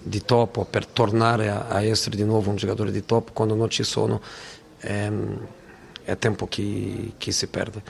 di top o per tornare a, a essere di nuovo un giocatore di top quando non ci sono ehm, è tempo che, che si perde.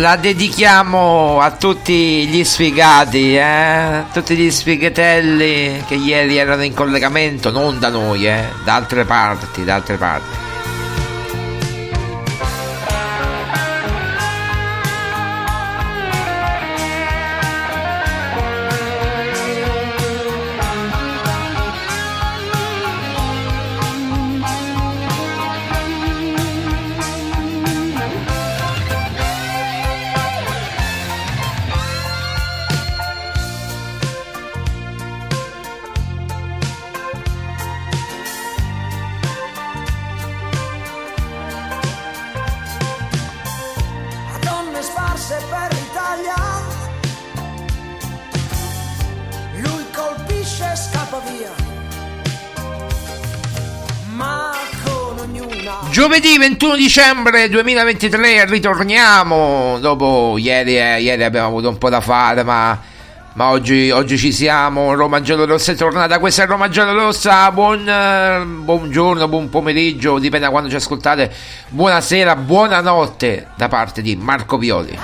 La dedichiamo a tutti gli sfigati, eh? Tutti gli sfigatelli che ieri erano in collegamento, non da noi, eh? Da altre parti, da altre parti. Giovedì 21 dicembre 2023 ritorniamo. Dopo ieri, eh, ieri abbiamo avuto un po' da fare, ma, ma oggi, oggi ci siamo. Roma Giallorossa è tornata. Questa è Roma Giallorossa. Buon, eh, buongiorno, buon pomeriggio, dipende da quando ci ascoltate. Buonasera, buonanotte da parte di Marco Violi.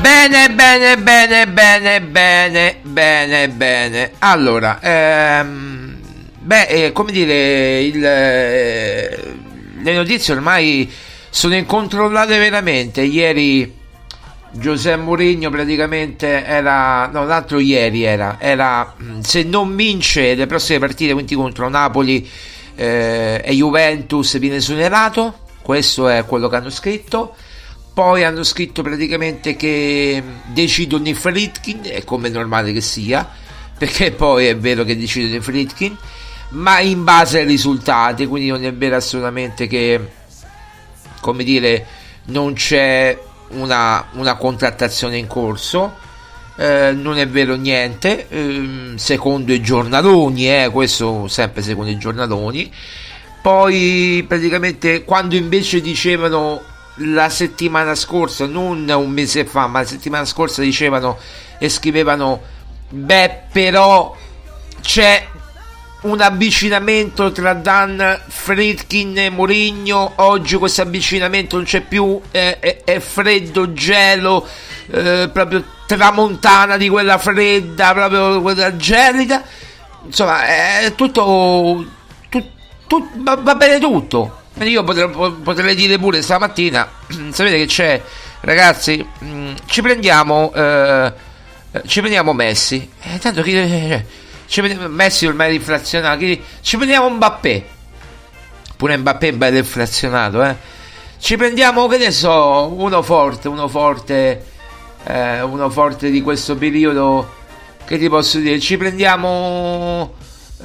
Bene, bene, bene, bene, bene, bene, bene. Allora, ehm, beh, eh, come dire, il, eh, le notizie ormai sono incontrollate veramente. Ieri Giuseppe Mourinho praticamente era, no, l'altro ieri era, era mh, se non vince le prossime partite, quindi contro Napoli eh, e Juventus, viene esonerato. Questo è quello che hanno scritto. Poi hanno scritto praticamente che decidono i Fritkin, è come normale che sia, perché poi è vero che decidono i Fritkin, ma in base ai risultati, quindi non è vero assolutamente che, come dire, non c'è una, una contrattazione in corso, eh, non è vero niente, ehm, secondo i giornaloni, eh, questo sempre secondo i giornaloni. Poi praticamente quando invece dicevano la settimana scorsa, non un mese fa, ma la settimana scorsa dicevano e scrivevano: Beh, però c'è un avvicinamento tra Dan Fritkin e Mourinho. Oggi questo avvicinamento non c'è più, è, è- è freddo, gelo, eh, proprio tramontana di quella fredda, proprio quella gelida. Insomma, è tutto. tut- tut- va, va bene tutto. Io potrei, potrei dire pure stamattina, sapete che c'è, ragazzi, mm, ci prendiamo, eh, eh, ci prendiamo Messi, eh, tanto chi, eh, ci prendiamo, Messi ormai è inflazionato, chi- ci prendiamo Mbappé, pure Mbappé è bello inflazionato, eh. Ci prendiamo, che ne so, uno forte, uno forte, eh, uno forte di questo periodo, che ti posso dire, ci prendiamo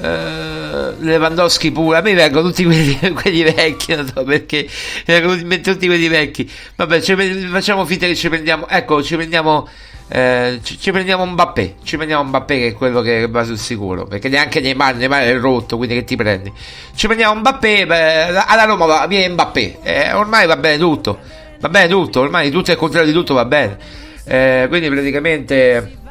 eh, Lewandowski pure, a me vengono tutti quelli, quelli vecchi, so perché, vengono in mente tutti quelli vecchi, vabbè, facciamo finta che ci prendiamo, ecco, ci prendiamo... eh, ci, ci prendiamo Mbappé, ci prendiamo Mbappé che è quello che va sul sicuro, perché neanche Neymar, Neymar è rotto, quindi che ti prendi? Ci prendiamo Mbappé, beh, alla Roma va, viene Mbappé, eh, ormai va bene tutto, va bene tutto, ormai tutto è il contrario di tutto va bene, Eh, quindi praticamente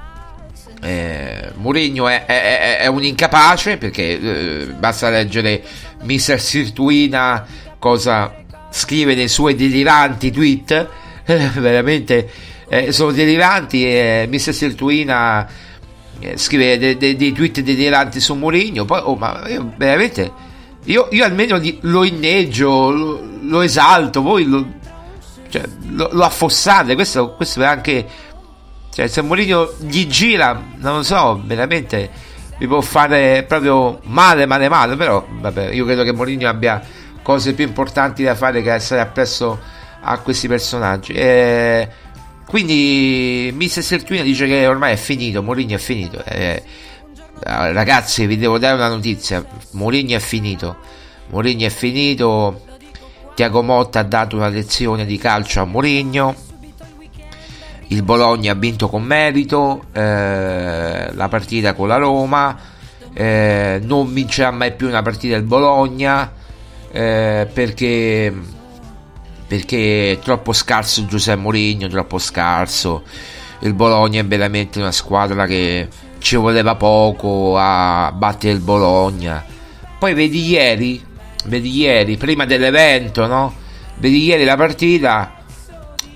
eh, Mourinho è, è- è- un incapace perché eh, basta leggere Mister Sirtuina cosa scrive nei suoi deliranti tweet. Eh, veramente eh, sono deliranti e Mister Sirtuina eh, scrive de- de- dei tweet deliranti su Mourinho. Poi oh, ma io veramente io, io almeno lo inneggio lo, lo esalto voi lo, cioè, lo, lo affossate. Questo, questo è anche cioè, se Mourinho gli gira, non lo so, veramente mi può fare proprio male, male, male. Però, vabbè, io credo che Mourinho abbia cose più importanti da fare che essere appresso a questi personaggi. E quindi, Mister Sertuina dice che ormai è finito. Mourinho è finito. Eh, ragazzi, vi devo dare una notizia: Mourinho è finito. Mourinho è finito. Tiago Motta ha dato una lezione di calcio a Mourinho il Bologna ha vinto con merito eh, la partita con la Roma eh, non vincerà mai più una partita il Bologna eh, perché perché è troppo scarso Giuseppe Mourinho troppo scarso. Il Bologna è veramente una squadra che ci voleva poco a battere il Bologna. Poi vedi ieri vedi ieri prima dell'evento no? Vedi ieri la partita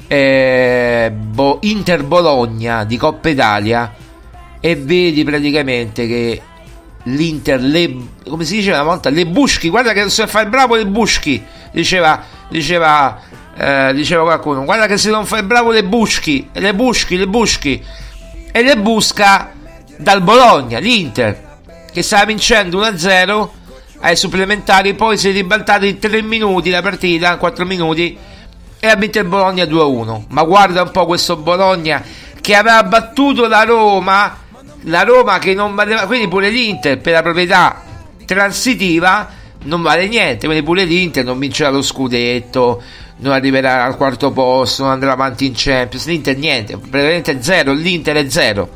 eh, Inter Bologna di Coppa Italia e vedi praticamente che l'Inter le, come si diceva una volta le buschi guarda che se fa il bravo le buschi diceva diceva eh, diceva qualcuno guarda che se non fa il bravo le buschi le buschi le buschi e le busca dal Bologna l'Inter che stava vincendo 1-0 ai supplementari poi si è ribaltato in 3 minuti la partita 4 minuti e ha vinto il Bologna 2-1. Ma guarda un po' questo Bologna che aveva battuto la Roma, la Roma che non valeva, quindi pure l'Inter per la proprietà transitiva non vale niente, quindi pure l'Inter non vincerà lo scudetto, non arriverà al quarto posto, non andrà avanti in Champions, l'Inter niente, praticamente zero, l'Inter è zero.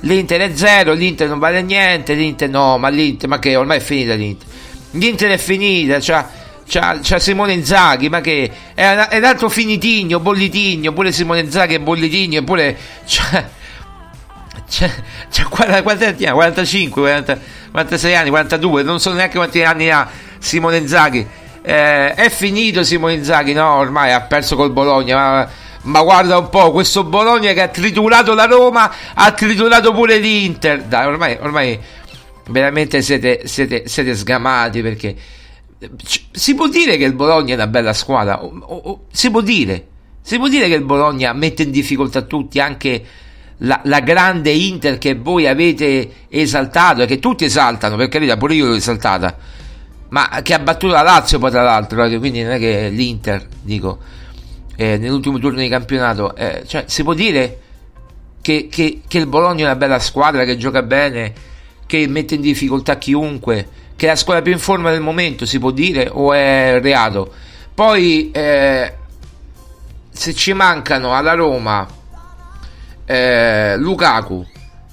L'Inter è zero, l'Inter non vale niente, l'Inter no, ma l'Inter, ma che ormai è finita l'Inter. L'Inter è finita, c'ha, c'ha, c'ha Simone Inzaghi, ma che è, è un altro finitigno, bollitigno, pure Simone Inzaghi è bollitigno, eppure c'ha, c'ha, c'ha 40, quanti anni ha? 45, 40, 46 anni, 42, non so neanche quanti anni ha Simone Inzaghi. Eh, è finito Simone Inzaghi, no, ormai ha perso col Bologna, ma, ma guarda un po', questo Bologna che ha triturato la Roma, ha triturato pure l'Inter. Dai, ormai, ormai veramente siete, siete, siete sgamati perché si può dire che il Bologna è una bella squadra, o- o- si può dire, si può dire che il Bologna mette in difficoltà tutti, anche la, la grande Inter che voi avete esaltato e che tutti esaltano, per carità, pure io l'ho esaltata, ma che ha battuto la Lazio poi tra l'altro, eh, quindi non è che l'Inter, dico, eh, nell'ultimo turno di campionato, eh, cioè si può dire che, che- che il Bologna è una bella squadra, che gioca bene, che mette in difficoltà chiunque, che è la squadra più in forma del momento, si può dire, o è reato? Poi, eh, se ci mancano alla Roma eh, Lukaku,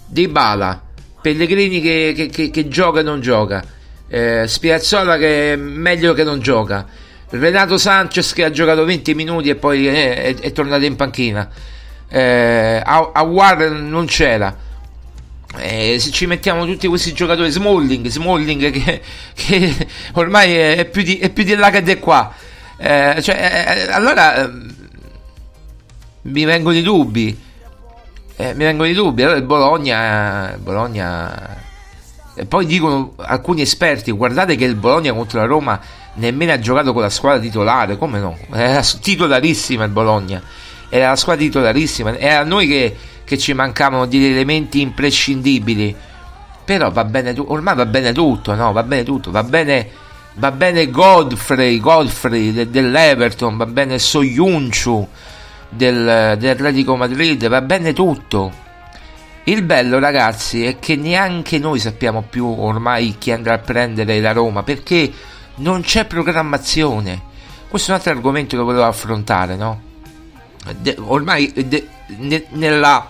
Dybala, Pellegrini che, che- che- che gioca e non gioca, eh, Spiazzola che è meglio che non gioca, Renato Sanchez che ha giocato 20 minuti e poi eh, è, è tornato in panchina, eh, A- Aouar non c'era. Eh, se ci mettiamo tutti questi giocatori, Smalling, Smalling che, che ormai è, più di, è più di là che di qua, Eh, cioè, eh, allora ehm, mi vengono i dubbi. Eh, mi vengono i dubbi. Allora il Bologna. Bologna. E poi dicono alcuni esperti: guardate che il Bologna contro la Roma nemmeno ha giocato con la squadra titolare. Come no? Era titolarissima il Bologna. Era la squadra titolarissima. Era a noi che, che ci mancavano degli elementi imprescindibili. Però va bene ormai va bene tutto, no? Va bene tutto, va bene, va bene Godfrey, Godfrey de- dell'Everton, va bene Soyuncu del, dell'Atletico Madrid, va bene tutto. Il bello, ragazzi, è che neanche noi sappiamo più ormai chi andrà a prendere la Roma perché non c'è programmazione. Questo è un altro argomento che volevo affrontare, no? De- ormai de- ne- nella-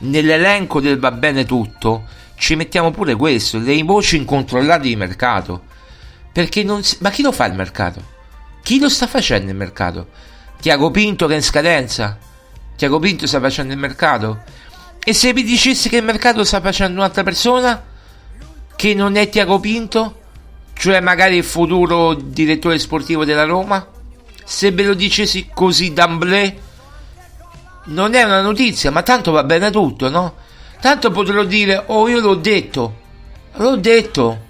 nell'elenco del va bene tutto ci mettiamo pure questo, le voci incontrollate di mercato. Perché non si- ma chi lo fa il mercato? Chi lo sta facendo il mercato? Tiago Pinto che è in scadenza? Tiago Pinto sta facendo il mercato? E se vi dicessi che il mercato sta facendo un'altra persona? Che non è Tiago Pinto? Cioè magari il futuro direttore sportivo della Roma? Se ve lo dicessi così d'amblè? Non è una notizia, ma tanto va bene tutto, no? Tanto potrò dire, oh io l'ho detto, l'ho detto,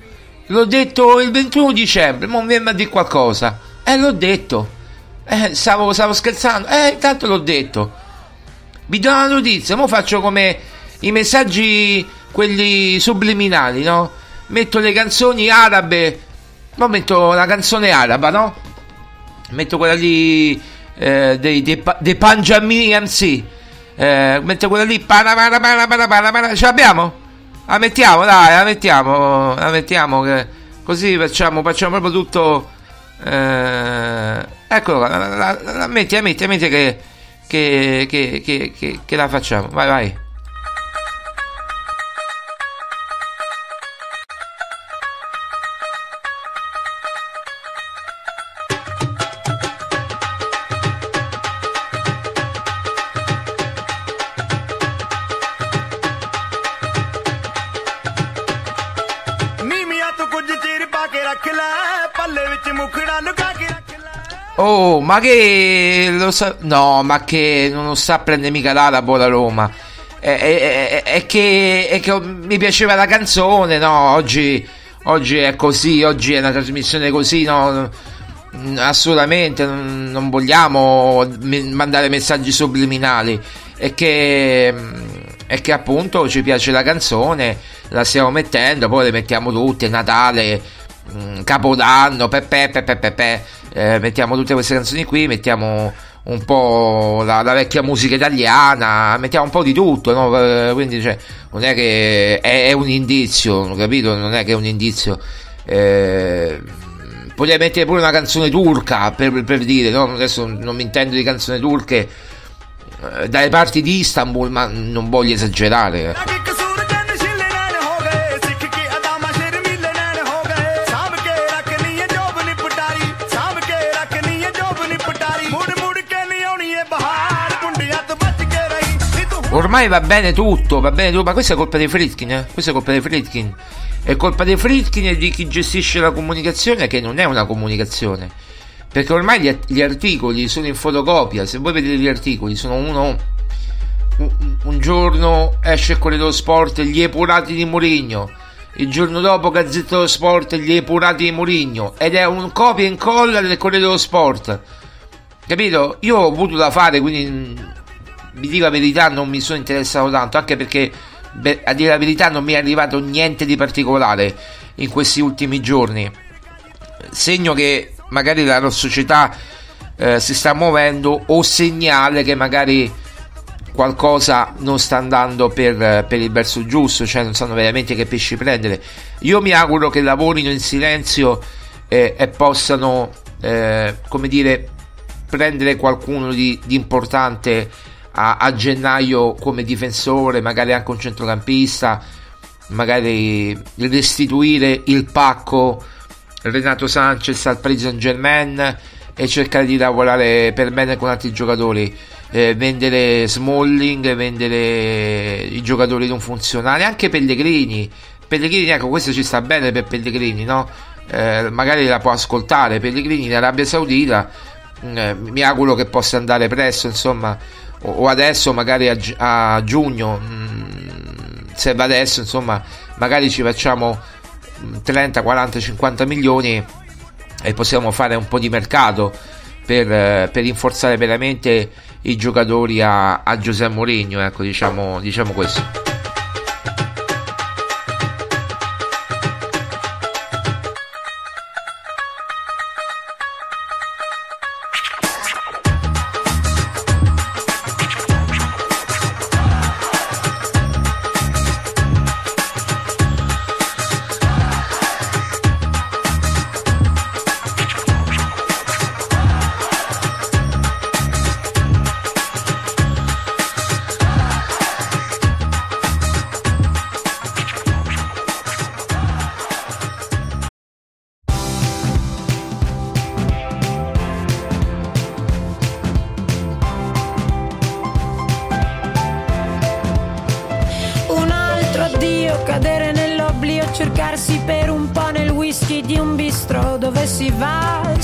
l'ho detto il 21 dicembre, ma mi a dire qualcosa. Eh, l'ho detto. Eh, stavo, stavo scherzando. Eh, tanto l'ho detto. Vi do una notizia, mo faccio come i messaggi, quelli subliminali, no? Metto le canzoni arabe, mo metto una canzone araba, no? Metto quella lì eh, dei, dei, dei Panjamini MC. Eh, metto quella lì, ce l'abbiamo? La mettiamo, dai, la mettiamo, la mettiamo, che così facciamo, facciamo proprio tutto. Eh, qua, la, la, la, la metti, la metti, la metti che, che, che, che la facciamo. Vai, vai. Ma che lo sa... No, ma che non lo sta a prendere mica l'arabo la Roma. È, è- è- che, è che mi piaceva la canzone, no? Oggi, oggi è così, oggi è una trasmissione così, no? Assolutamente, non, non vogliamo mandare messaggi subliminali. È che, è che appunto ci piace la canzone, la stiamo mettendo, poi le mettiamo tutte, Natale, mm, Capodanno, pepe, pepe, pepe, eh, mettiamo tutte queste canzoni qui, mettiamo un po' la, la, vecchia musica italiana, mettiamo un po' di tutto, no? Eh, quindi cioè, non è che è, è, un indizio, capito? Non è che è un indizio. Eh, potrei mettere pure una canzone turca per, per dire, no? adesso non mi intendo di canzoni turche eh, dalle parti di Istanbul, ma non voglio esagerare. Ormai va bene tutto, va bene tutto, ma questa è colpa dei Fritkin, eh? Questa è colpa dei Fritkin. È colpa dei Fritkin e di chi gestisce la comunicazione, che non è una comunicazione. Perché ormai gli, gli articoli sono in fotocopia. Se voi vedete gli articoli, sono uno. Un, giorno esce il Corriere Sport gli epurati di Mourinho. Il giorno dopo Gazzetta dello Sport gli epurati di Mourinho. Ed è un copia e incolla del Corriere dello Sport. Capito? Io ho avuto da fare, quindi vi dico la verità, non mi sono interessato tanto, anche perché a dire la verità non mi è arrivato niente di particolare in questi ultimi giorni. Segno che magari la società eh, si sta muovendo o segnale che magari qualcosa non sta andando per, per, il verso giusto, cioè non sanno veramente che pesci prendere. Io mi auguro che lavorino in silenzio eh, e possano, eh, come dire, prendere qualcuno di, di importante a, a, gennaio come difensore, magari anche un centrocampista, magari restituire il pacco Renato Sanchez al Paris Saint Germain e cercare di lavorare per bene con altri giocatori. Eh, vendere Smalling, vendere i giocatori non funzionali, anche Pellegrini. Pellegrini, ecco, questo ci sta bene per Pellegrini, no? Eh, magari la può ascoltare. Pellegrini in Arabia Saudita, eh, mi auguro che possa andare presto, insomma, o, adesso magari a, a giugno mh, se va adesso insomma magari ci facciamo 30 40 50 milioni e possiamo fare un po' di mercato per, per rinforzare veramente i giocatori a, a Giuseppe Mourinho ecco diciamo, diciamo questo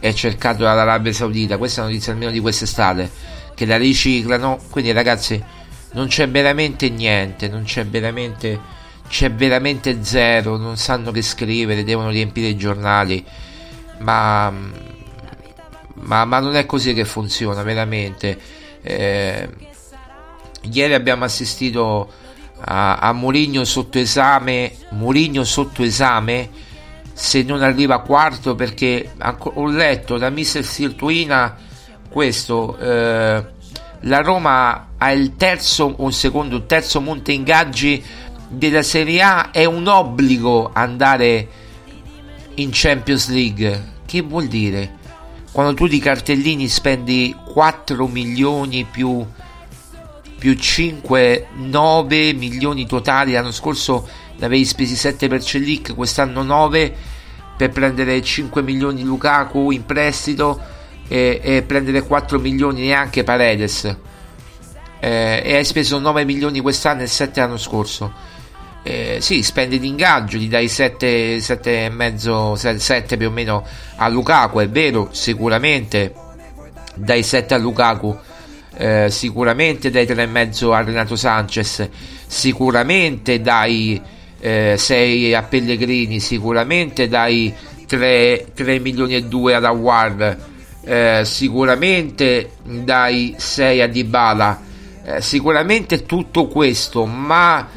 è cercato dall'Arabia Saudita? Questa è una notizia almeno di quest'estate, che la riciclano. Quindi ragazzi, non c'è veramente niente, non c'è veramente c'è veramente zero, non sanno che scrivere, devono riempire i giornali. Ma ma, ma non è così che funziona veramente eh, ieri abbiamo assistito a, a Mourinho sotto esame, Mourinho sotto esame se non arriva quarto perché ho letto da Mister Sirtuina questo eh, la Roma ha il terzo un secondo il terzo monte ingaggi della Serie A è un obbligo andare in Champions League. Che vuol dire? Quando tu di cartellini spendi 4 milioni più, più 5, 9 milioni totali, l'anno scorso ne avevi spesi 7 per Celic, quest'anno 9 per prendere 5 milioni Lukaku in prestito e, e prendere 4 milioni neanche Paredes. Eh, e hai speso 9 milioni quest'anno e 7 l'anno scorso. Eh, sì, spendi d'ingaggio, gli dai 7, 7 e mezzo, 7 più o meno a Lukaku, è vero, sicuramente dai 7 a Lukaku, eh, sicuramente dai 3,5 a Renato Sanchez, sicuramente dai eh, 6 a Pellegrini, sicuramente dai 3, 3 milioni e 2 ad Awar, eh, sicuramente dai 6 a Dybala, eh, sicuramente tutto questo, ma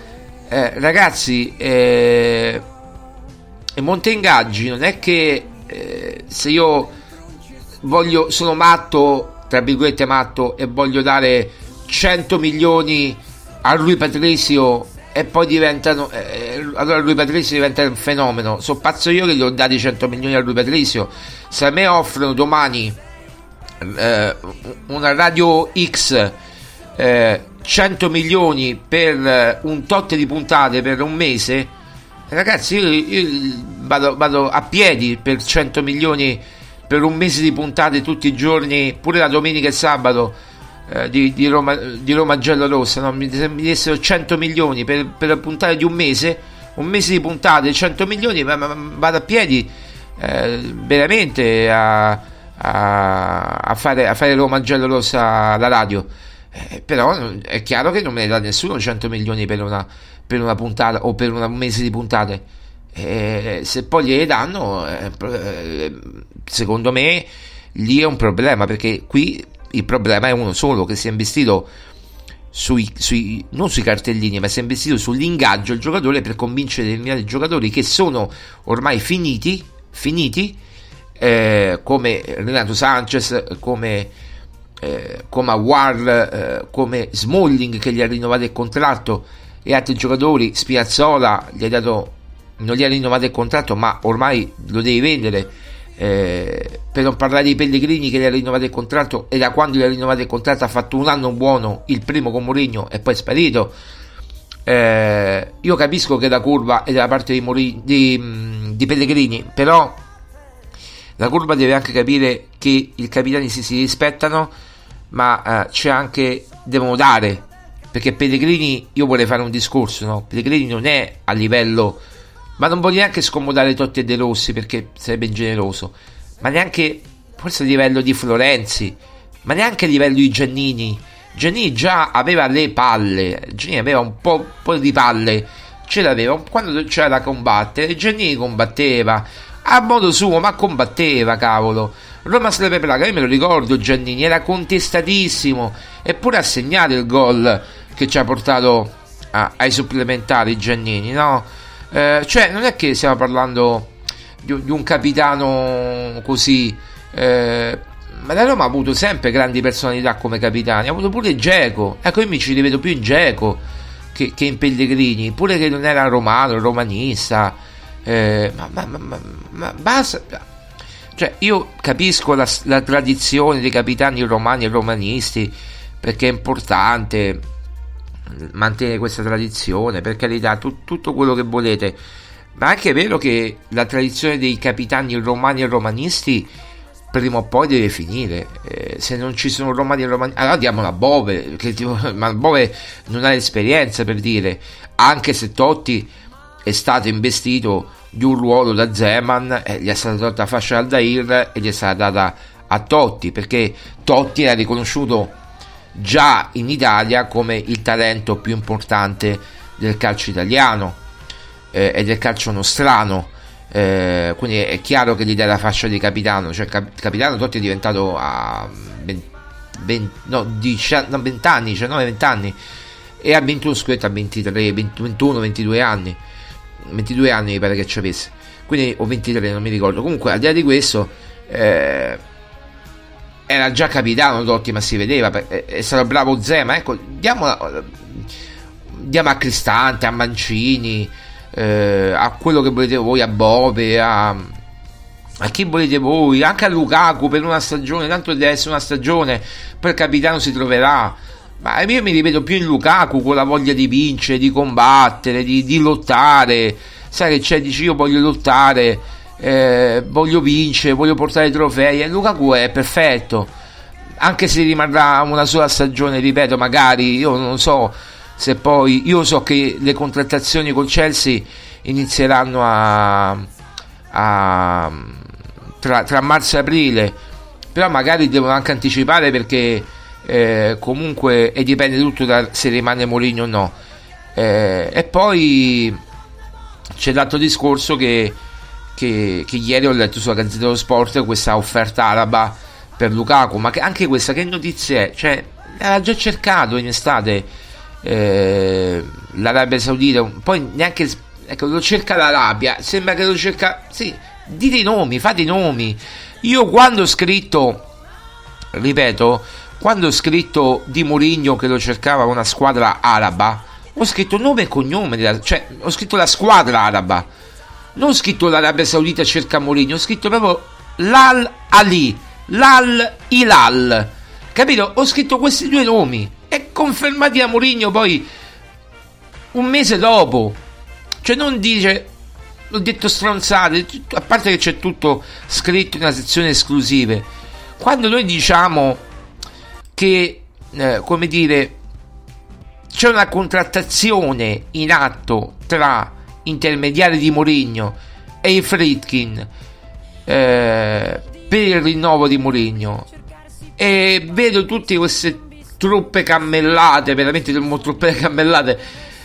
eh, ragazzi, eh, monte ingaggi non è che eh, se io voglio, sono matto, tra virgolette matto, e voglio dare 100 milioni a lui Patrizio e poi diventano eh, allora lui Patrizio diventa un fenomeno. Sono pazzo io che gli ho dati 100 milioni a lui Patrizio. Se a me offrono domani eh, una radio X eh, 100 milioni per eh, un tot di puntate per un mese ragazzi io, io vado, vado, a piedi per 100 milioni per un mese di puntate tutti i giorni pure la domenica e sabato eh, di, di, Roma, di Roma Giallorossa, no? mi, mi dessero 100 milioni per, per la puntata di un mese, un mese di puntate, 100 milioni, ma, ma vado a piedi eh, veramente a, a, a, fare, a fare Roma Giallorossa alla radio. Eh, però è chiaro che non me ne dà nessuno 100 milioni per una, per una puntata o per un mese di puntate. Eh, se poi gliele danno, eh, eh, secondo me lì è un problema perché qui il problema è uno solo, che si è investito sui, sui, non sui cartellini, ma si è investito sull'ingaggio del giocatore per convincere determinati giocatori che sono ormai finiti, finiti eh, come Renato Sanchez, come, eh, come Awar, eh, come Smalling che gli ha rinnovato il contratto e altri giocatori, Spiazzola gli ha dato, non gli ha rinnovato il contratto ma ormai lo devi vendere eh, per non parlare di Pellegrini che gli ha rinnovato il contratto e da quando gli ha rinnovato il contratto ha fatto un anno buono il primo con Mourinho e poi è sparito eh, io capisco che la curva è dalla parte di, Mourinho, di, mm, di Pellegrini però la curva deve anche capire che i capitani si, si rispettano ma eh, c'è anche devono dare perché Pellegrini io vorrei fare un discorso no? Pellegrini non è a livello ma non voglio neanche scomodare Totti e De Rossi perché sarebbe ingeneroso, ma neanche forse a livello di Florenzi, ma neanche a livello di Giannini. Giannini già aveva le palle, Giannini aveva un po', un po di palle, ce l'aveva quando c'era da combattere. Giannini combatteva a modo suo, ma combatteva, cavolo. Roma Slepe Praga, io me lo ricordo Giannini, era contestatissimo, eppure ha segnato il gol che ci ha portato a, ai supplementari Giannini, no? Eh, cioè, non è che stiamo parlando di, di un capitano così. Eh, ma la Roma ha avuto sempre grandi personalità come capitani. Ha avuto pure Geco. Ecco, io mi ci rivedo più in Geco che, che, in Pellegrini. Pure che non era romano, romanista. Eh, ma, ma, ma, ma, basta. Cioè, io capisco la, la tradizione dei capitani romani e romanisti perché è importante mantenere questa tradizione, per carità, tu, tutto quello che volete. Ma è anche vero che la tradizione dei capitani romani e romanisti prima o poi deve finire. Eh, se non ci sono romani e romanisti, allora diamo a Bove, che ma Bove non ha l'esperienza per dire, anche se Totti è stato investito di un ruolo da Zeman, eh, gli è stata tolta la fascia al Dair e gli è stata data a Totti, perché Totti era riconosciuto già in Italia come il talento più importante del calcio italiano eh, e del calcio nostrano. Eh, quindi è chiaro che gli dà la fascia di capitano, cioè cap- capitano Totti è diventato a 20, 20, no, 10, no, 20 anni, 19, 20 anni e ha vinto lo scudetto a 23, 20, 21, 22 anni. 22 anni mi pare che ci avesse. Quindi o 23, non mi ricordo. Comunque, al di là di questo, eh, era già capitano Totti ma si vedeva è stato bravo Zema ecco diamo, diamo a Cristante a Mancini eh, a quello che volete voi a Bove a, a chi volete voi anche a Lukaku per una stagione tanto deve essere una stagione il capitano si troverà. Ma io mi ripeto più in Lukaku con la voglia di vincere di combattere di, di lottare. Sai che c'è dici io voglio lottare eh, voglio vincere, voglio portare i trofei. E Lukaku è perfetto. Anche se rimarrà una sola stagione ripeto magari io non so se poi io so che le contrattazioni col Chelsea inizieranno a, a tra, tra, marzo e aprile. Però magari devono anche anticipare perché eh, comunque e dipende tutto da se rimane Mourinho o no. Eh, e poi c'è l'altro discorso che, che, che, ieri ho letto sulla Gazzetta dello Sport questa offerta araba per Lukaku, ma che anche questa che notizie è? Cioè, era già cercato in estate eh, l'Arabia Saudita, poi neanche ecco, lo cerca l'Arabia, sembra che lo cerca, sì, dite i nomi, fate i nomi. Io quando ho scritto, ripeto, quando ho scritto di Mourinho che lo cercava una squadra araba, ho scritto nome e cognome, cioè ho scritto la squadra araba. Non scritto l'Arabia Saudita cerca Mourinho, ho scritto proprio l'Al Ali, l'Al Hilal. Capito? Ho scritto questi due nomi e confermati da Mourinho poi un mese dopo. Cioè non dice ho detto stronzate, a parte che c'è tutto scritto in una sezione esclusive. Quando noi diciamo che eh, come dire c'è una contrattazione in atto tra intermediari di Mourinho e i Fritkin eh, per il rinnovo di Mourinho. E vedo tutte queste truppe cammellate veramente truppe cammellate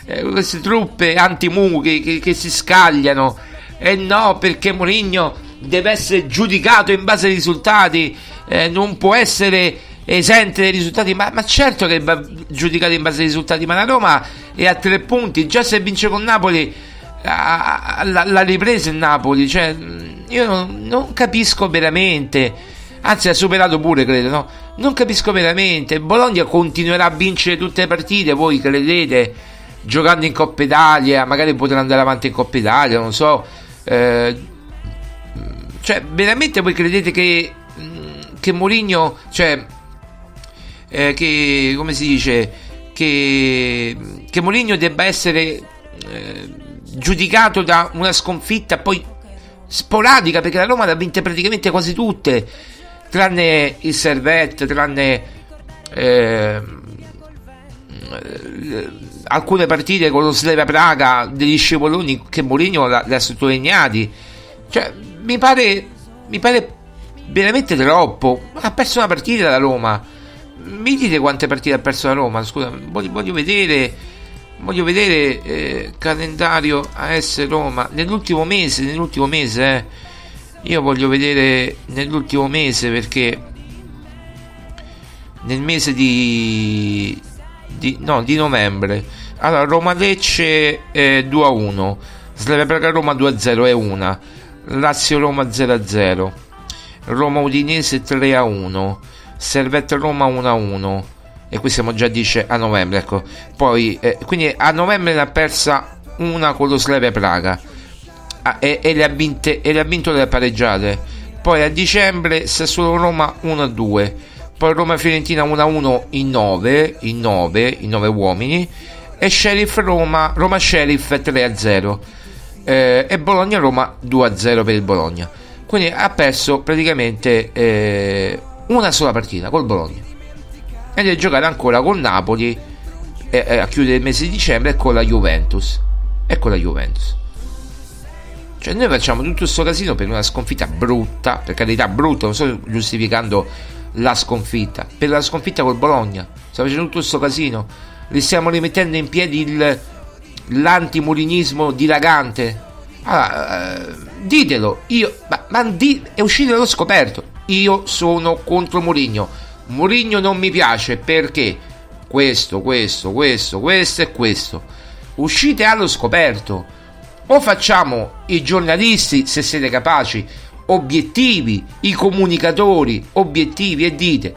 eh, queste truppe anti-Mu che, che, che, si scagliano. E no perché Mourinho deve essere giudicato in base ai risultati eh, non può essere esente dai risultati, ma, ma, certo che va giudicato in base ai risultati, ma la Roma è a tre punti, già se vince con Napoli l'ha ripresa il Napoli, cioè io non, non, capisco veramente, anzi ha superato pure credo, no? Non capisco veramente, Bologna continuerà a vincere tutte le partite, voi credete, giocando in Coppa Italia, magari potrà andare avanti in Coppa Italia, non so, eh, cioè veramente voi credete che, che Mourinho, cioè eh, che, come si dice, che, che Mourinho debba essere eh, giudicato da una sconfitta poi sporadica, perché la Roma l'ha vinte praticamente quasi tutte, tranne il Servette, tranne eh, alcune partite con lo Sleva Praga degli scivoloni che Mourinho le ha sottolineati. Cioè, mi pare, mi pare veramente troppo. Ha perso una partita la Roma mi dite quante partite ha perso la Roma? Scusa, voglio, voglio vedere. Voglio vedere eh, calendario AS Roma nell'ultimo mese. Nell'ultimo mese, eh. Io voglio vedere nell'ultimo mese perché nel mese di, di no, di novembre. Allora, Roma Lecce eh, 2 a 1, Slavia Praga Roma 2 a 0 è una, Lazio Roma 0 a 0, Roma Udinese 3 a 1. Servette Roma 1-1 e qui siamo già dice a novembre ecco. Poi eh, quindi a novembre ne ha persa una con lo Slavia Praga. Ah, e, e, le ha vinte, e le ha vinto le pareggiate. Poi a dicembre Sassuolo Roma 1-2 poi Roma Fiorentina 1-1 in 9 in 9 in 9 uomini. E Sheriff Roma Roma Sheriff 3-0 eh, e Bologna Roma 2-0 per il Bologna. Quindi ha perso praticamente eh, una sola partita col Bologna e deve giocare ancora con Napoli eh, eh, a chiudere il mese di dicembre e con la Juventus. E con la Juventus. Cioè noi facciamo tutto questo casino per una sconfitta brutta per carità brutta non sto giustificando la sconfitta. Per la sconfitta col Bologna. Stiamo facendo tutto questo casino. Li stiamo rimettendo in piedi il, l'antimurinismo dilagante. Allora, eh, ditelo io ma, ma di, è uscito dallo scoperto. Io sono contro Mourinho. Mourinho non mi piace perché questo, questo, questo, questo e questo. Uscite allo scoperto. O facciamo i giornalisti, se siete capaci, obiettivi, i comunicatori obiettivi e dite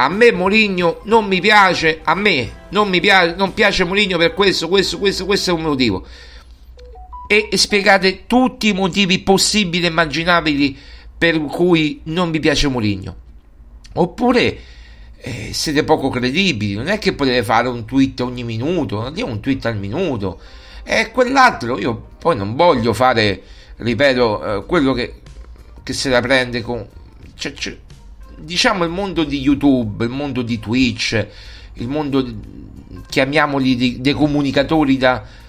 a me Mourinho non mi piace, a me non mi piace, non piace Mourinho per questo, questo, questo, questo è un motivo. E spiegate tutti i motivi possibili e immaginabili per cui non vi piace Mourinho. Oppure eh, siete poco credibili, non è che potete fare un tweet ogni minuto, non diamo un tweet al minuto. E quell'altro, io poi non voglio fare, ripeto, eh, quello che, che, se la prende con... Cioè, cioè, diciamo il mondo di YouTube, il mondo di Twitch, il mondo, chiamiamoli, dei comunicatori da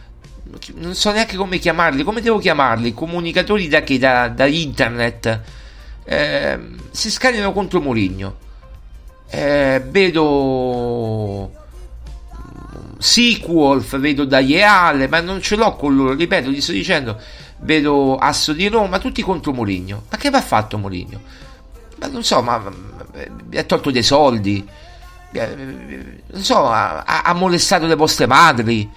non so neanche come chiamarli, come devo chiamarli? Comunicatori da che? Da, da internet eh, si scagliano contro Mourinho. Eh, vedo Sequolf, vedo Daieale, ma non ce l'ho con loro, ripeto, gli sto dicendo, vedo Asso di Roma, tutti contro Mourinho. Ma che va fatto Mourinho? Ma non so, ma mi ha tolto dei soldi, non so, ha, ha molestato le vostre madri.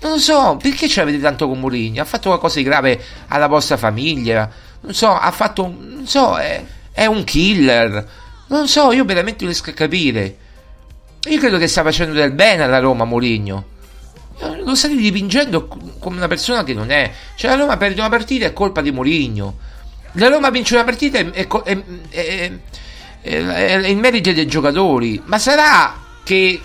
Non so, perché ce l'avete tanto con Mourinho? Ha fatto qualcosa di grave alla vostra famiglia? Non so, ha fatto, non so, è, è un killer. Non so, io veramente non riesco a capire. Io credo che sta facendo del bene alla Roma Mourinho. Lo state dipingendo come una persona che non è. Cioè la Roma perde una partita è colpa di Mourinho. La Roma vince una partita è, è, è, è il merito dei giocatori. Ma sarà che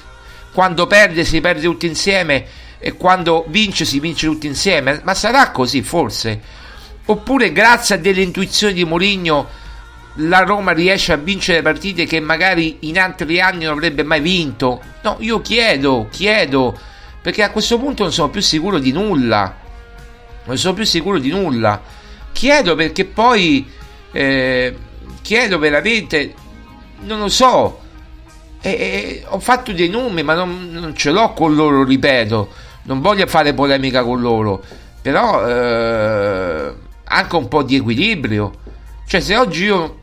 quando perde si perde tutti insieme e quando vince si vince tutti insieme? Ma sarà così forse? Oppure grazie a delle intuizioni di Mourinho la Roma riesce a vincere partite che magari in altri anni non avrebbe mai vinto? No, io chiedo, chiedo, perché a questo punto non sono più sicuro di nulla. Non sono più sicuro di nulla. Chiedo perché poi eh, chiedo veramente, non lo so. Eh, eh, ho fatto dei nomi, ma non, non, ce l'ho con loro, ripeto. Non voglio fare polemica con loro, però eh, anche un po' di equilibrio. Cioè, se oggi io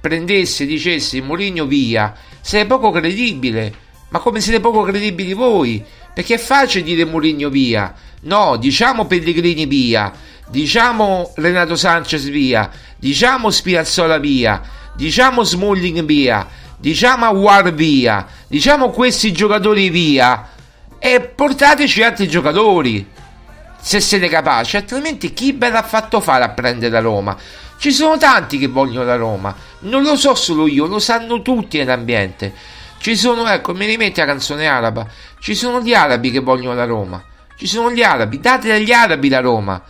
prendessi e dicessi Mourinho via, sei poco credibile. Ma come siete poco credibili voi? Perché è facile dire Mourinho via. No, diciamo Pellegrini via, diciamo Renato Sanchez via, diciamo Spiazzola via, diciamo Smalling via, diciamo Awar via, diciamo questi giocatori via e portateci altri giocatori se siete capaci, altrimenti chi ve l'ha fatto fare a prendere la Roma? Ci sono tanti che vogliono la Roma, non lo so solo io, lo sanno tutti nell'ambiente. Ci sono, ecco, mi rimetti la canzone araba, ci sono gli arabi che vogliono la Roma, ci sono gli arabi, date agli arabi la Roma,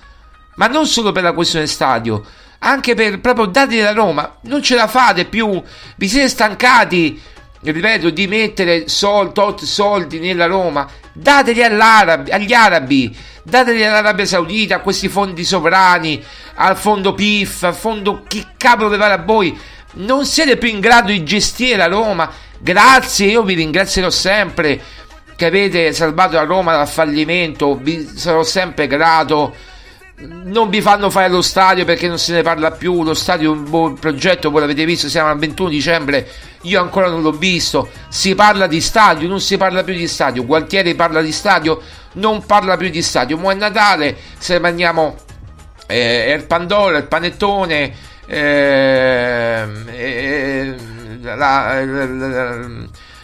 ma non solo per la questione stadio, anche per proprio date la Roma, non ce la fate più, vi siete stancati, ripeto, di mettere sol, tot soldi nella Roma, dateli agli arabi, dateli all'Arabia Saudita, a questi fondi sovrani, al fondo PIF, al fondo chi cavolo vi pare a voi. Non siete più in grado di gestire la Roma. Grazie, io vi ringrazierò sempre che avete salvato la Roma dal fallimento. Vi sarò sempre grato. Non vi fanno fare lo stadio perché non se ne parla più. Lo stadio è un buon progetto, voi l'avete visto, siamo al 21 dicembre. Io ancora non l'ho visto. Si parla di stadio, non si parla più di stadio. Gualtieri parla di stadio, non parla più di stadio. Mo' è Natale, se mangiamo eh, il Pandora, il panettone, eh, eh, la, la, la,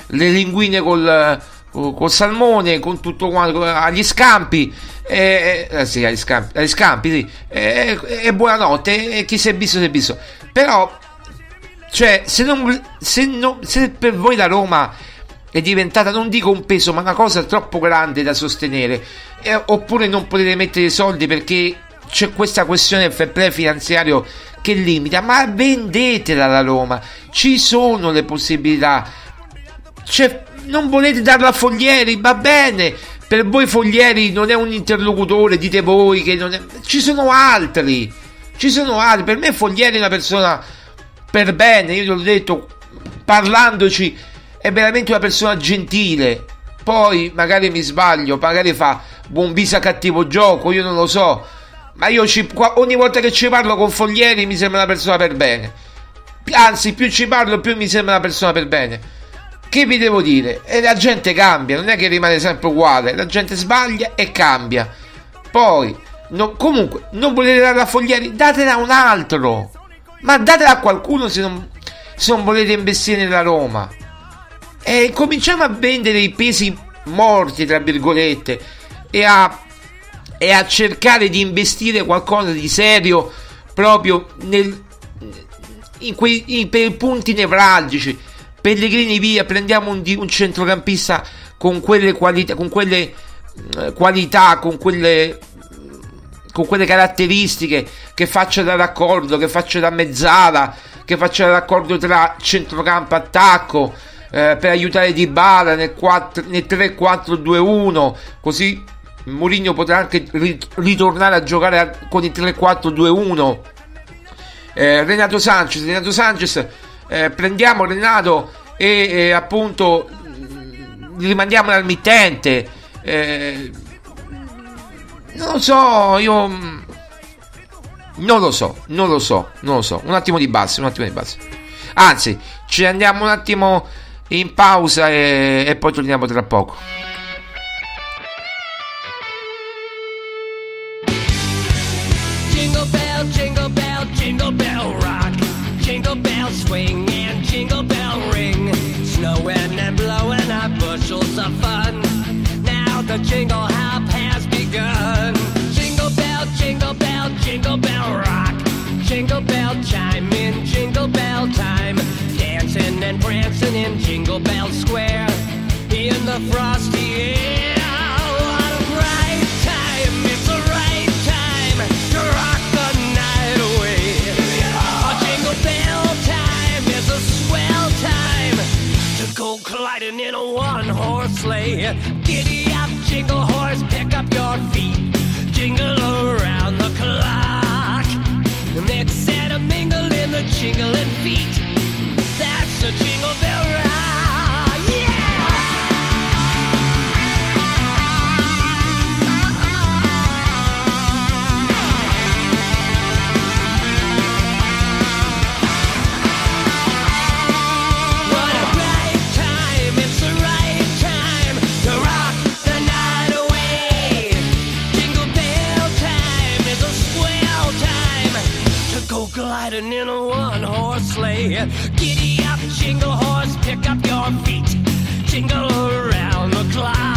le linguine col, col, salmone, con tutto quanto, agli scampi. Eh, eh, sì, agli scampi, agli scampi sì. e eh, buonanotte, chi si è visto si è visto. Però, cioè, se, non, se, non, se per voi la Roma è diventata, non dico un peso, ma una cosa troppo grande da sostenere, eh, oppure non potete mettere i soldi perché c'è questa questione del fair play finanziario che limita, ma vendetela la Roma, ci sono le possibilità. Cioè, non volete darla a Foglieri, va bene. Per voi Foglieri non è un interlocutore, dite voi che non è... Ci sono altri. Ci sono altri. Per me Foglieri è una persona per bene, io l'ho detto parlandoci è veramente una persona gentile. Poi magari mi sbaglio, magari fa buon viso a cattivo gioco, io non lo so ma io ci, ogni volta che ci parlo con Foglieri mi sembra una persona per bene. Anzi, più ci parlo, più mi sembra una persona per bene. Che vi devo dire? E la gente cambia, non è che rimane sempre uguale. La gente sbaglia e cambia. Poi, no, comunque, non volete dare a Foglieri? Datela a un altro. Ma datela a qualcuno se non, se non volete investire nella Roma. E cominciamo a vendere i pesi morti, tra virgolette, e a e a cercare di investire qualcosa di serio proprio nel, in quei in, per punti nevralgici. Pellegrini via, prendiamo un, un centrocampista con quelle qualità, con quelle eh, qualità, con quelle con quelle caratteristiche che faccia da raccordo, che faccia da mezzala, che faccia da raccordo tra centrocampo e attacco eh, per aiutare Di Bala nel, nel 3-4-2-1, così Mourinho potrà anche ritornare a giocare con il 3-4-2-1 Eh, Renato Sanchez, Renato Sanchez, eh, prendiamo Renato e eh, appunto rimandiamo al mittente. Eh, non lo so, io mh, non lo so, non lo so, non lo so. Un attimo di base, un attimo di base. Anzi, ci andiamo un attimo in pausa e, e poi torniamo tra poco. Bell time. Dancing and prancing in Jingle Bell Square. In the frosty air. What a time. It's right time to rock the night away. A jingle bell time is a swell time to go colliding in a one horse sleigh. Giddy up, jingle horse, pick up your feet. Jingle around the clock. The jingling feet. That's a jingle bell rock. Go gliding in a one horse sleigh. Giddy up, jingle horse, pick up your feet. Jingle around the clock.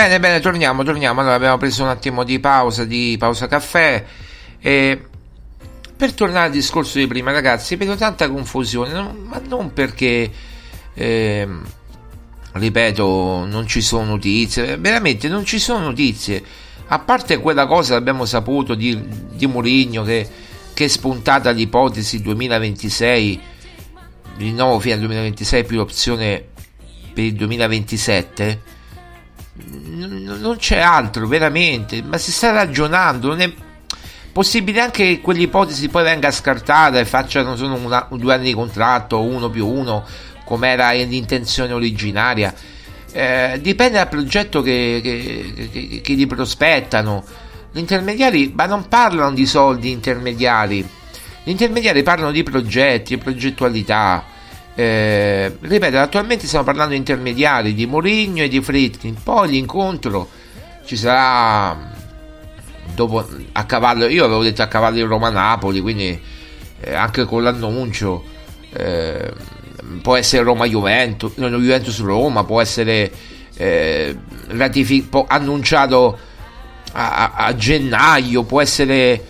Bene, bene, torniamo, torniamo. Allora abbiamo preso un attimo di pausa, di pausa caffè. E per tornare al discorso di prima, ragazzi, vedo tanta confusione, ma non perché, ehm, ripeto, non ci sono notizie, veramente non ci sono notizie. A parte quella cosa che abbiamo saputo di, di Mourinho che, che è spuntata l'ipotesi 2026, rinnovo fino al 2026 più l'opzione per il 2027 n- non c'è altro veramente ma si sta ragionando non è possibile anche che quell'ipotesi poi venga scartata e facciano solo una- due anni di contratto uno più uno come era l'intenzione originaria. Eh, dipende dal progetto che, che, che- che gli prospettano. Gli intermediari ma non parlano di soldi intermediari. Gli intermediari parlano di progetti e progettualità eh, ripeto, attualmente stiamo parlando di intermediari di Mourinho e di Fritkin. Poi l'incontro ci sarà dopo a cavallo. Io avevo detto a cavallo di Roma-Napoli, quindi eh, anche con l'annuncio eh, può essere Roma-Juventus, no, Juventus-Roma, può essere eh, ratifi- può- annunciato a, a- a gennaio, può essere.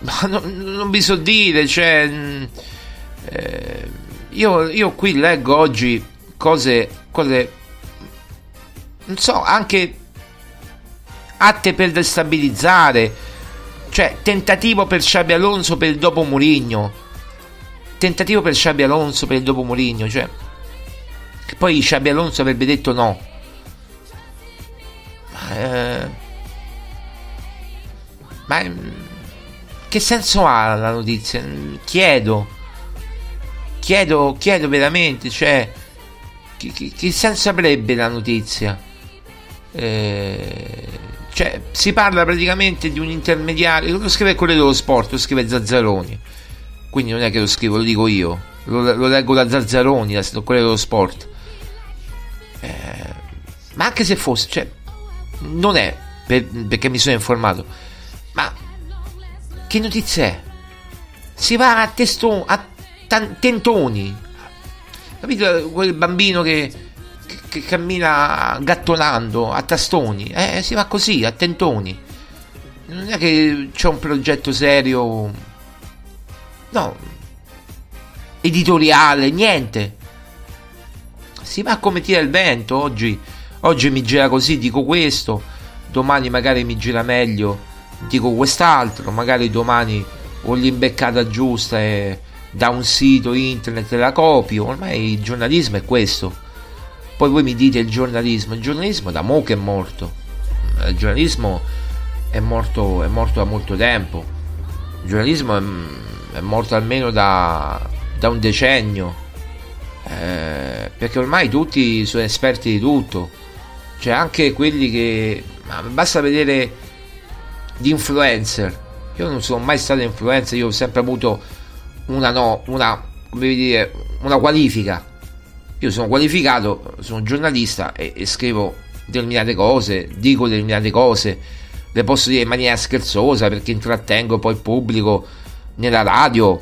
Ma non, non vi so dire, cioè, mh, eh, io, io qui leggo oggi cose, cose, non so, anche atte per destabilizzare, cioè tentativo per Xabi Alonso per il dopo Murigno, tentativo per Xabi Alonso per il dopo Murigno, cioè, che poi Xabi Alonso avrebbe detto no. Ma, eh, ma mm, che senso ha la notizia? Chiedo, chiedo, chiedo veramente, cioè, che, che- che senso avrebbe la notizia? Eh, cioè, si parla praticamente di un intermediario, lo scrive Corriere dello Sport, lo scrive Zazzaroni, quindi non è che lo scrivo, lo dico io, lo, lo leggo da Zazzaroni, Corriere dello Sport. Eh, ma anche se fosse, cioè, non è per- perché mi sono informato, ma che notizia? Si va a, testo- a tan- tentoni, capito? Quel bambino che, che, che cammina gattonando a tastoni, eh, si va così, a tentoni. Non è che c'è un progetto serio, no, editoriale, niente. Si va come tira il vento oggi. Oggi mi gira così, dico questo, domani magari mi gira meglio, dico quest'altro, magari domani ho l'imbeccata giusta e da un sito internet la copio. Ormai il giornalismo è questo. Poi voi mi dite il giornalismo, il giornalismo da mo che è morto. Il giornalismo è morto, è morto da molto tempo. Il giornalismo è, è morto almeno da, da un decennio. Eh, perché ormai tutti sono esperti di tutto. Cioè anche quelli che... basta vedere gli influencer. Io non sono mai stato influencer, io ho sempre avuto una no, una, dire, una qualifica. Io sono qualificato, sono giornalista e, e scrivo determinate cose, dico determinate cose, le posso dire in maniera scherzosa perché intrattengo poi il pubblico nella radio.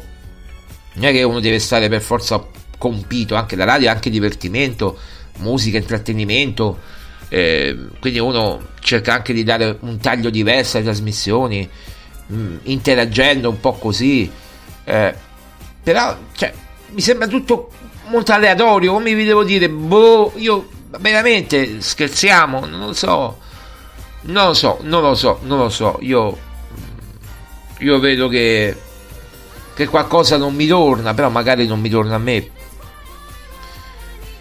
Non è che uno deve stare per forza compito, anche la radio è anche divertimento, musica, intrattenimento. Eh, quindi uno cerca anche di dare un taglio diverso alle trasmissioni, mh, interagendo un po' così. Eh, però cioè, mi sembra tutto molto aleatorio. Come vi devo dire? Boh, io veramente scherziamo, non lo so. Non lo so, non lo so, non lo so. Io, io vedo che, che qualcosa non mi torna, però magari non mi torna a me.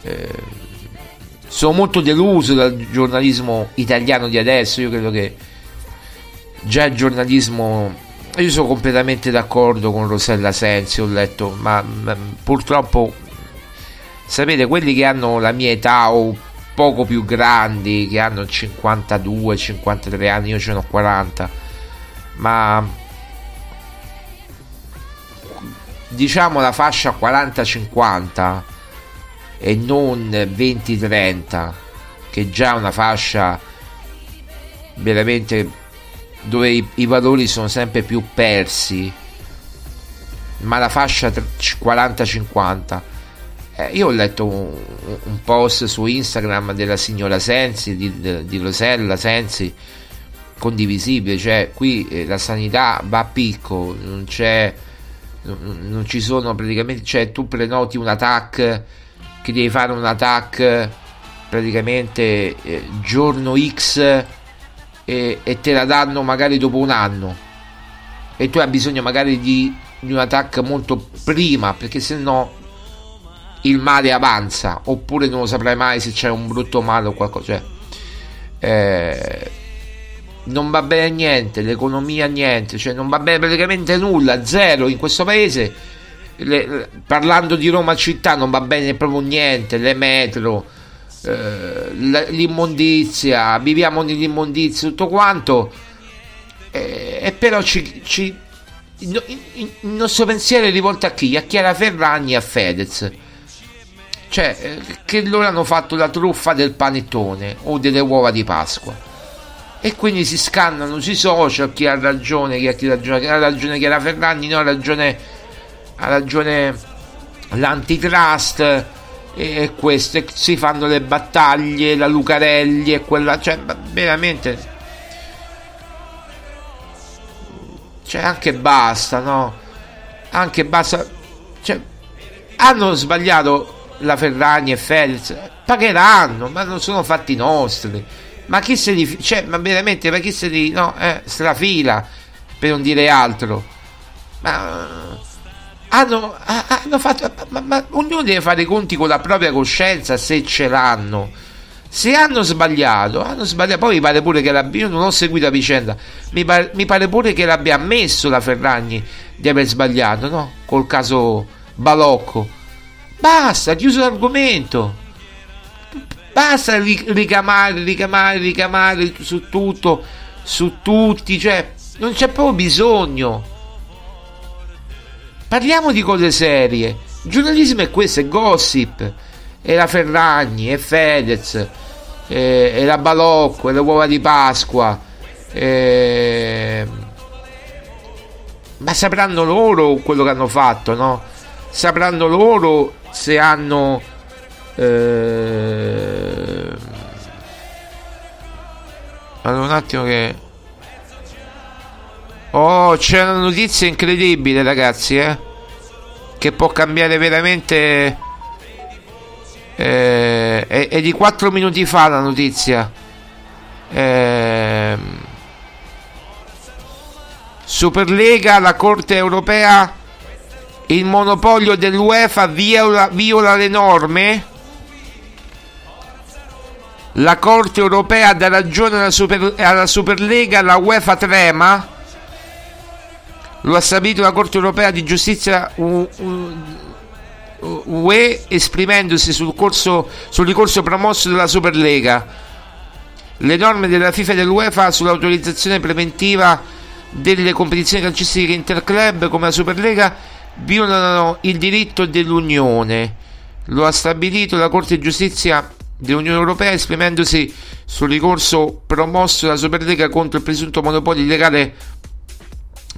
Eh, sono molto deluso dal giornalismo italiano di adesso. Io credo che già il giornalismo. Io sono completamente d'accordo con Rosella Sensi. Ho letto, ma, ma purtroppo, sapete, quelli che hanno la mia età o poco più grandi, che hanno 52, 53 anni, io ce ne ho 40, ma diciamo la fascia 40-50 e non 20-30 che è già una fascia veramente dove i, i, valori sono sempre più persi. Ma la fascia 40-50 eh, io ho letto un, un, post su Instagram della signora Sensi di, di Rosella Sensi condivisibile cioè qui eh, la sanità va a picco non c'è non ci sono praticamente cioè tu prenoti un attack che devi fare un attack praticamente eh, giorno X e, e, te la danno magari dopo un anno. E tu hai bisogno magari di, di un attack molto prima perché se no il male avanza. Oppure non lo saprai mai se c'è un brutto male o qualcosa cioè, eh, non va bene niente l'economia niente cioè non va bene praticamente nulla zero in questo paese le, parlando di Roma città non va bene proprio niente, le metro, eh, l'immondizia, viviamo nell'immondizia, tutto quanto, eh, e però ci, ci, il, il nostro pensiero è rivolto a chi? A Chiara Ferragni e a Fedez. Cioè, eh, che loro hanno fatto la truffa del panettone o delle uova di Pasqua. E quindi si scannano sui social chi ha ragione, chi ha, ragione, chi ha ragione Chiara Ferragni, no, ha ragione ha ragione l'antitrust e questo e si fanno le battaglie la Lucarelli e quella cioè veramente cioè anche basta no? Anche basta cioè hanno sbagliato la Ferragni e Fedez pagheranno ma non sono fatti nostri. Ma chi se li cioè ma veramente ma chi se li no eh, strafila per non dire altro. Ma hanno, hanno fatto. Ma, ma, ognuno deve fare i conti con la propria coscienza se ce l'hanno. Se hanno sbagliato, hanno sbagliato. Poi mi pare pure che l'abbia. Io non ho seguito la vicenda. Mi pare, mi pare pure che l'abbia ammesso la Ferragni di aver sbagliato, no? Col caso Balocco. Basta, chiuso l'argomento. Basta ricamare, ricamare, ricamare su tutto, su tutti. Cioè, non c'è proprio bisogno. Parliamo di cose serie. Giornalismo è questo, è gossip. È la Ferragni, è Fedez. e, e la balocco e le uova di Pasqua. E... Ma sapranno loro quello che hanno fatto, no? Sapranno loro se hanno. Eh... Allora un attimo che. Oh, c'è una notizia incredibile, ragazzi, eh? Che può cambiare veramente. Eh, è, è di 4 minuti fa la notizia. Eh, Superlega, la Corte europea, il monopolio dell'UEFA viola, viola le norme. La Corte europea dà ragione alla, Super, alla Superlega, la UEFA trema. Lo ha stabilito la Corte europea di giustizia UE esprimendosi sul, corso, sul ricorso promosso dalla Superlega. Le norme della FIFA e dell'UEFA sull'autorizzazione preventiva delle competizioni calcistiche interclub come la Superlega violano il diritto dell'Unione. Lo ha stabilito la Corte di Giustizia dell'Unione Europea esprimendosi sul ricorso promosso dalla Superlega contro il presunto monopolio illegale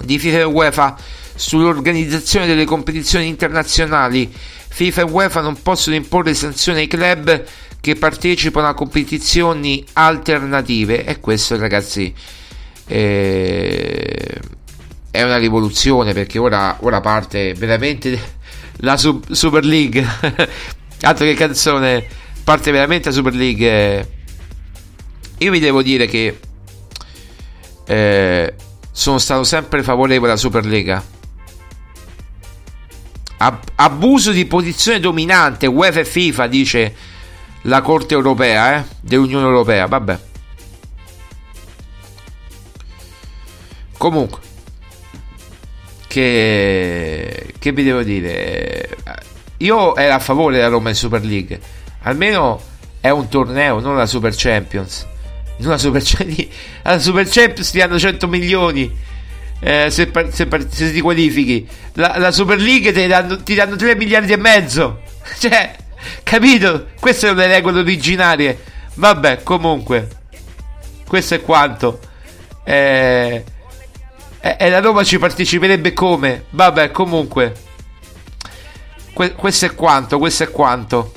di FIFA e UEFA sull'organizzazione delle competizioni internazionali. FIFA e UEFA non possono imporre sanzioni ai club che partecipano a competizioni alternative. E questo ragazzi eh, è una rivoluzione perché ora, ora parte veramente la sub, Super League. Altro che canzone parte veramente la Super League. Io vi devo dire che eh, sono stato sempre favorevole alla Superlega Ab- abuso di posizione dominante UEFA e FIFA dice la Corte Europea eh, dell'Unione Europea vabbè Comunque, che, che vi devo dire? Io ero a favore della Roma in Super League. Almeno è un torneo, non la Super Champions. Non la Super, la Super Champions ti danno 100 milioni. Eh, se, se, se, ti qualifichi, la, la Super League ti danno, ti danno 3 miliardi e mezzo. Cioè, capito? Queste sono le regole originarie. Vabbè, comunque, questo è quanto. Eh, e, e la Roma ci parteciperebbe come? Vabbè, comunque. Que- questo è quanto, questo è quanto.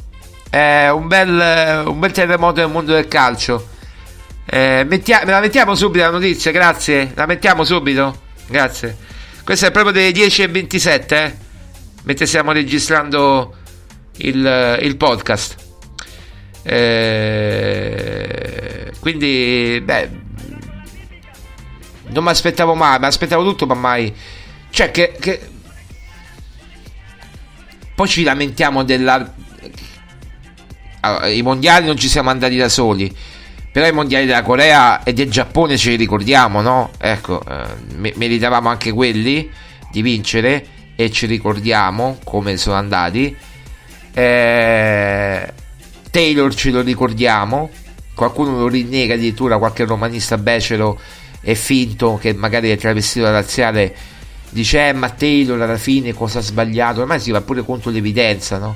È un bel, un bel terremoto nel mondo del calcio. Eh, mettia- me la mettiamo subito la notizia, grazie. La mettiamo subito? Grazie. Questo è proprio delle 10.27, eh? Mentre stiamo registrando il, il podcast. Eh, quindi, beh, non mi aspettavo mai, mi aspettavo tutto, ma mai. Cioè, che, che. Poi ci lamentiamo della. Allora, I mondiali non ci siamo andati da soli. Però i mondiali della Corea e del Giappone ce li ricordiamo, no? Ecco, eh, meritavamo anche quelli di vincere e ci ricordiamo come sono andati. Eh, Taylor ce lo ricordiamo. Qualcuno lo rinnega addirittura, qualche romanista becero è finto che magari è travestito da razziale dice eh ma Taylor alla fine cosa ha sbagliato ormai si va pure contro l'evidenza no?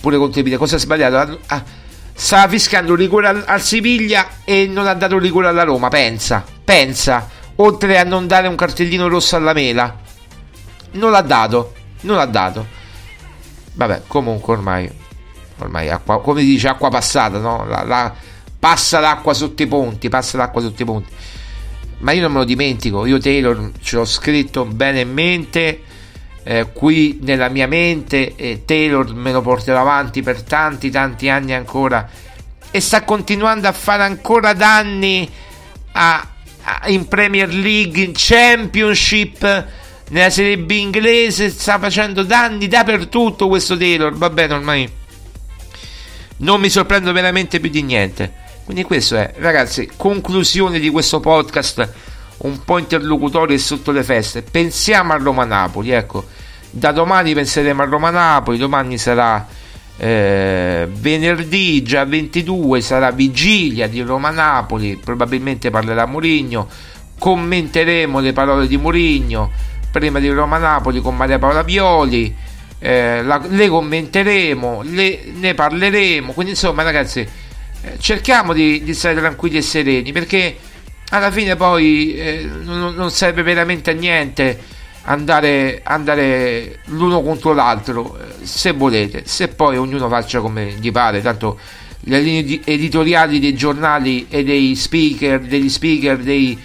pure contro l'evidenza cosa ha sbagliato ah, stava fiscando rigore al, al Siviglia e non ha dato rigore alla Roma pensa pensa oltre a non dare un cartellino rosso alla mela. Non l'ha dato non l'ha dato. Vabbè comunque ormai ormai acqua, come dice acqua passata no? La, la, passa l'acqua sotto i ponti passa l'acqua sotto i ponti. Ma io non me lo dimentico, io Taylor ce l'ho scritto bene in mente, eh, qui nella mia mente e Taylor me lo porterò avanti per tanti tanti anni ancora. E sta continuando a fare ancora danni a, a, in Premier League, in Championship, nella Serie B inglese, sta facendo danni dappertutto questo Taylor, va bene ormai non mi sorprendo veramente più di niente. Quindi questo è, ragazzi, conclusione di questo podcast un po' interlocutorio e sotto le feste. Pensiamo a Roma-Napoli, ecco. Da domani penseremo a Roma-Napoli, domani sarà eh, venerdì, già 22, sarà vigilia di Roma-Napoli, probabilmente parlerà Murigno, commenteremo le parole di Murigno prima di Roma-Napoli con Maria Paola Violi, eh, la, le commenteremo, le, ne parleremo, quindi insomma ragazzi eh, cerchiamo di, di, stare tranquilli e sereni perché alla fine poi eh, non, non, serve veramente a niente andare, andare l'uno contro l'altro eh, se volete se poi ognuno faccia come gli pare tanto le linee editoriali dei giornali e dei speaker degli speaker dei,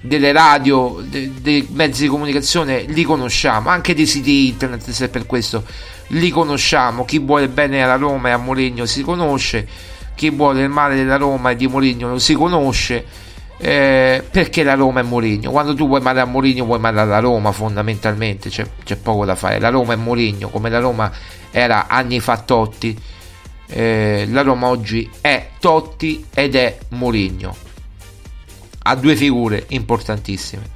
delle radio de, dei mezzi di comunicazione li conosciamo anche dei siti internet se per questo li conosciamo. Chi vuole bene alla Roma e a Mourinho si conosce chi vuole il male della Roma e di Mourinho lo si conosce eh, perché la Roma è Mourinho? Quando tu vuoi male a Mourinho vuoi male alla Roma fondamentalmente. C'è, c'è poco da fare. La Roma è Mourinho come la Roma era anni fa Totti. Eh, la Roma oggi è Totti ed è Mourinho. Ha due figure importantissime.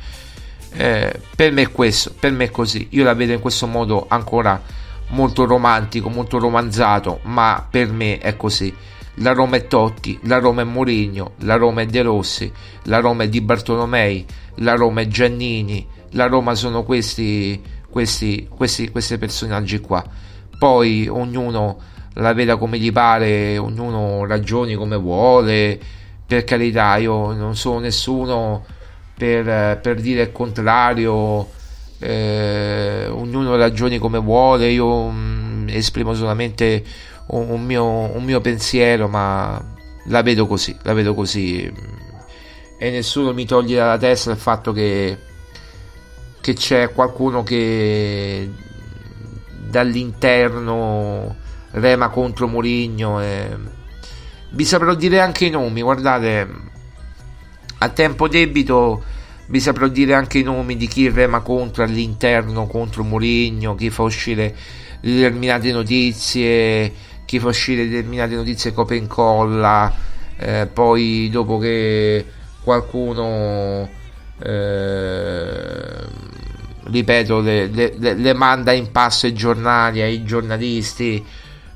Eh, per me è questo per me è così. Io la vedo in questo modo ancora molto romantico molto romanzato ma per me è così la Roma è Totti, la Roma è Mourinho, la Roma è De Rossi, la Roma è Di Bartolomei, la Roma è Giannini, la Roma sono questi, questi, questi, questi personaggi qua. Poi ognuno la veda come gli pare, ognuno ragioni come vuole, per carità, io non sono nessuno per, per dire il contrario, eh, ognuno ragioni come vuole, io mh, esprimo solamente un, mio, un mio pensiero, ma la vedo così, la vedo così. E nessuno mi toglie dalla testa il fatto che, che c'è qualcuno che dall'interno rema contro Mourinho. E... Vi saprò dire anche i nomi, guardate, a tempo debito vi saprò dire anche i nomi di chi rema contro all'interno contro Mourinho, chi fa uscire determinate notizie chi fa uscire determinate notizie copia e incolla, eh, poi dopo che qualcuno, eh, ripeto, le, le, le, manda in passo ai giornali, ai giornalisti,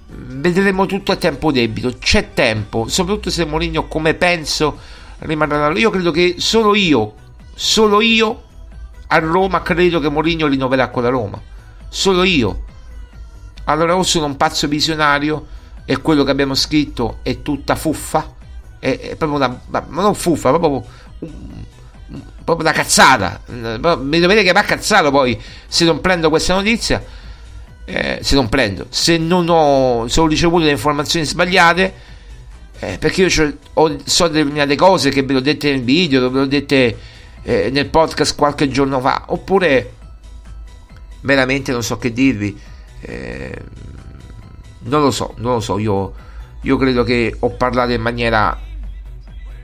vedremo tutto a tempo debito, c'è tempo, soprattutto se Mourinho come penso rimarrà io credo che solo io, solo io a Roma credo che Mourinho rinnoverà con la Roma, solo io allora o sono un pazzo visionario e quello che abbiamo scritto è tutta fuffa, è, è proprio una, ma non fuffa, proprio, proprio una cazzata. Mi dovete chiamare cazzato poi se non prendo questa notizia. Eh, se non prendo, se non ho, se ho ricevuto le informazioni sbagliate, eh, perché io ho, so determinate cose che ve l'ho dette nel video, ve l'ho dette eh, nel podcast qualche giorno fa, oppure veramente non so che dirvi eh, non lo so, non lo so, io, io credo che ho parlato in maniera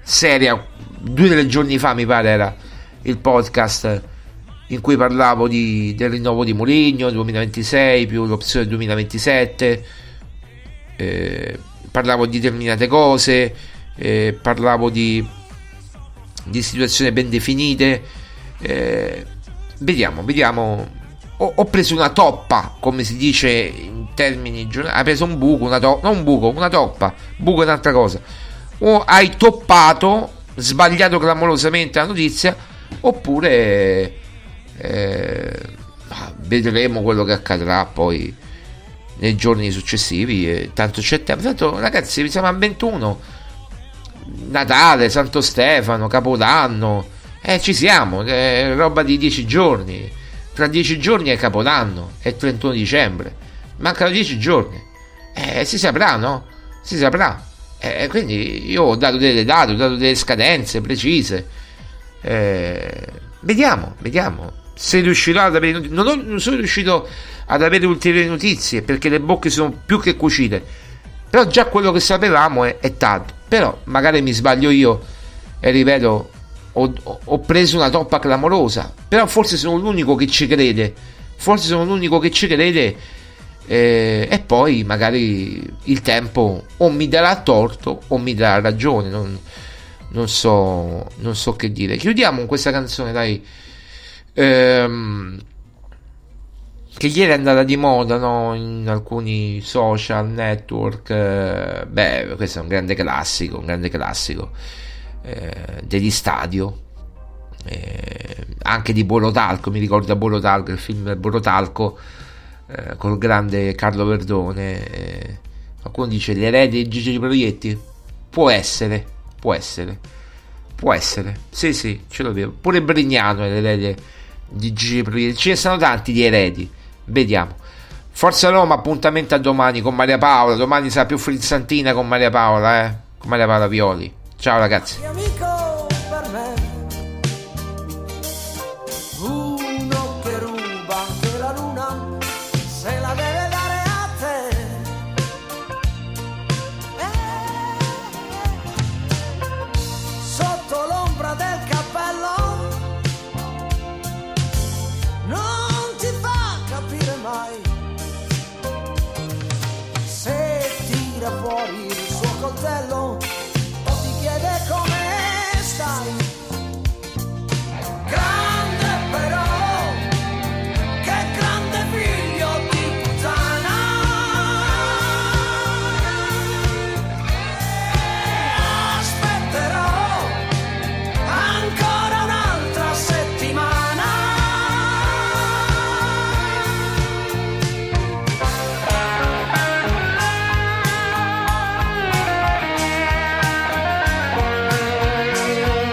seria, due o tre giorni fa mi pare era il podcast in cui parlavo di, del rinnovo di Moligno 2026 più l'opzione 2027 eh, parlavo di determinate cose eh, parlavo di, di situazioni ben definite eh, vediamo vediamo ho, ho, preso una toppa, come si dice in termini giornali, hai preso un buco, una toppa, non un buco, una toppa, buco è un'altra cosa. O hai toppato, sbagliato clamorosamente la notizia, oppure eh, vedremo quello che accadrà poi nei giorni successivi. Eh, tanto c'è tempo. Tanto ragazzi, siamo a 21. Natale, Santo Stefano, Capodanno. Eh, ci siamo, eh, roba di 10 giorni tra dieci giorni è Capodanno, è 31 dicembre, mancano dieci giorni. Eh, si saprà, no? Si saprà. Eh, quindi io ho dato delle date, ho dato delle scadenze precise. Eh, vediamo, vediamo. Se riuscirò ad avere non, ho, non sono riuscito ad avere ulteriori notizie perché le bocche sono più che cucite. Però già quello che sapevamo è, è tanto. Però magari mi sbaglio io e rivedo ho, ho preso una toppa clamorosa, però forse sono l'unico che ci crede, forse sono l'unico che ci crede eh, e poi magari il tempo o mi darà torto o mi darà ragione, non, non, so, non so che dire. Chiudiamo con questa canzone, dai. Ehm, che ieri è andata di moda no? in alcuni social network. Eh, beh, questo è un grande classico, un grande classico eh, degli stadio eh, anche di Borotalco mi ricorda Borotalco il film Borotalco eh, col grande Carlo Verdone eh, qualcuno dice l'erede di Gigi Proietti Può essere, può essere, può essere. Sì, sì, ce lo vedo. Pure Brignano è l'erede di Gigi Proietti. Ce ne sono tanti di eredi. Vediamo. Forza Roma, appuntamento a domani con Maria Paola. Domani sarà più frizzantina con Maria Paola, eh? Con Maria Paola Violi. Ciao ragazzi.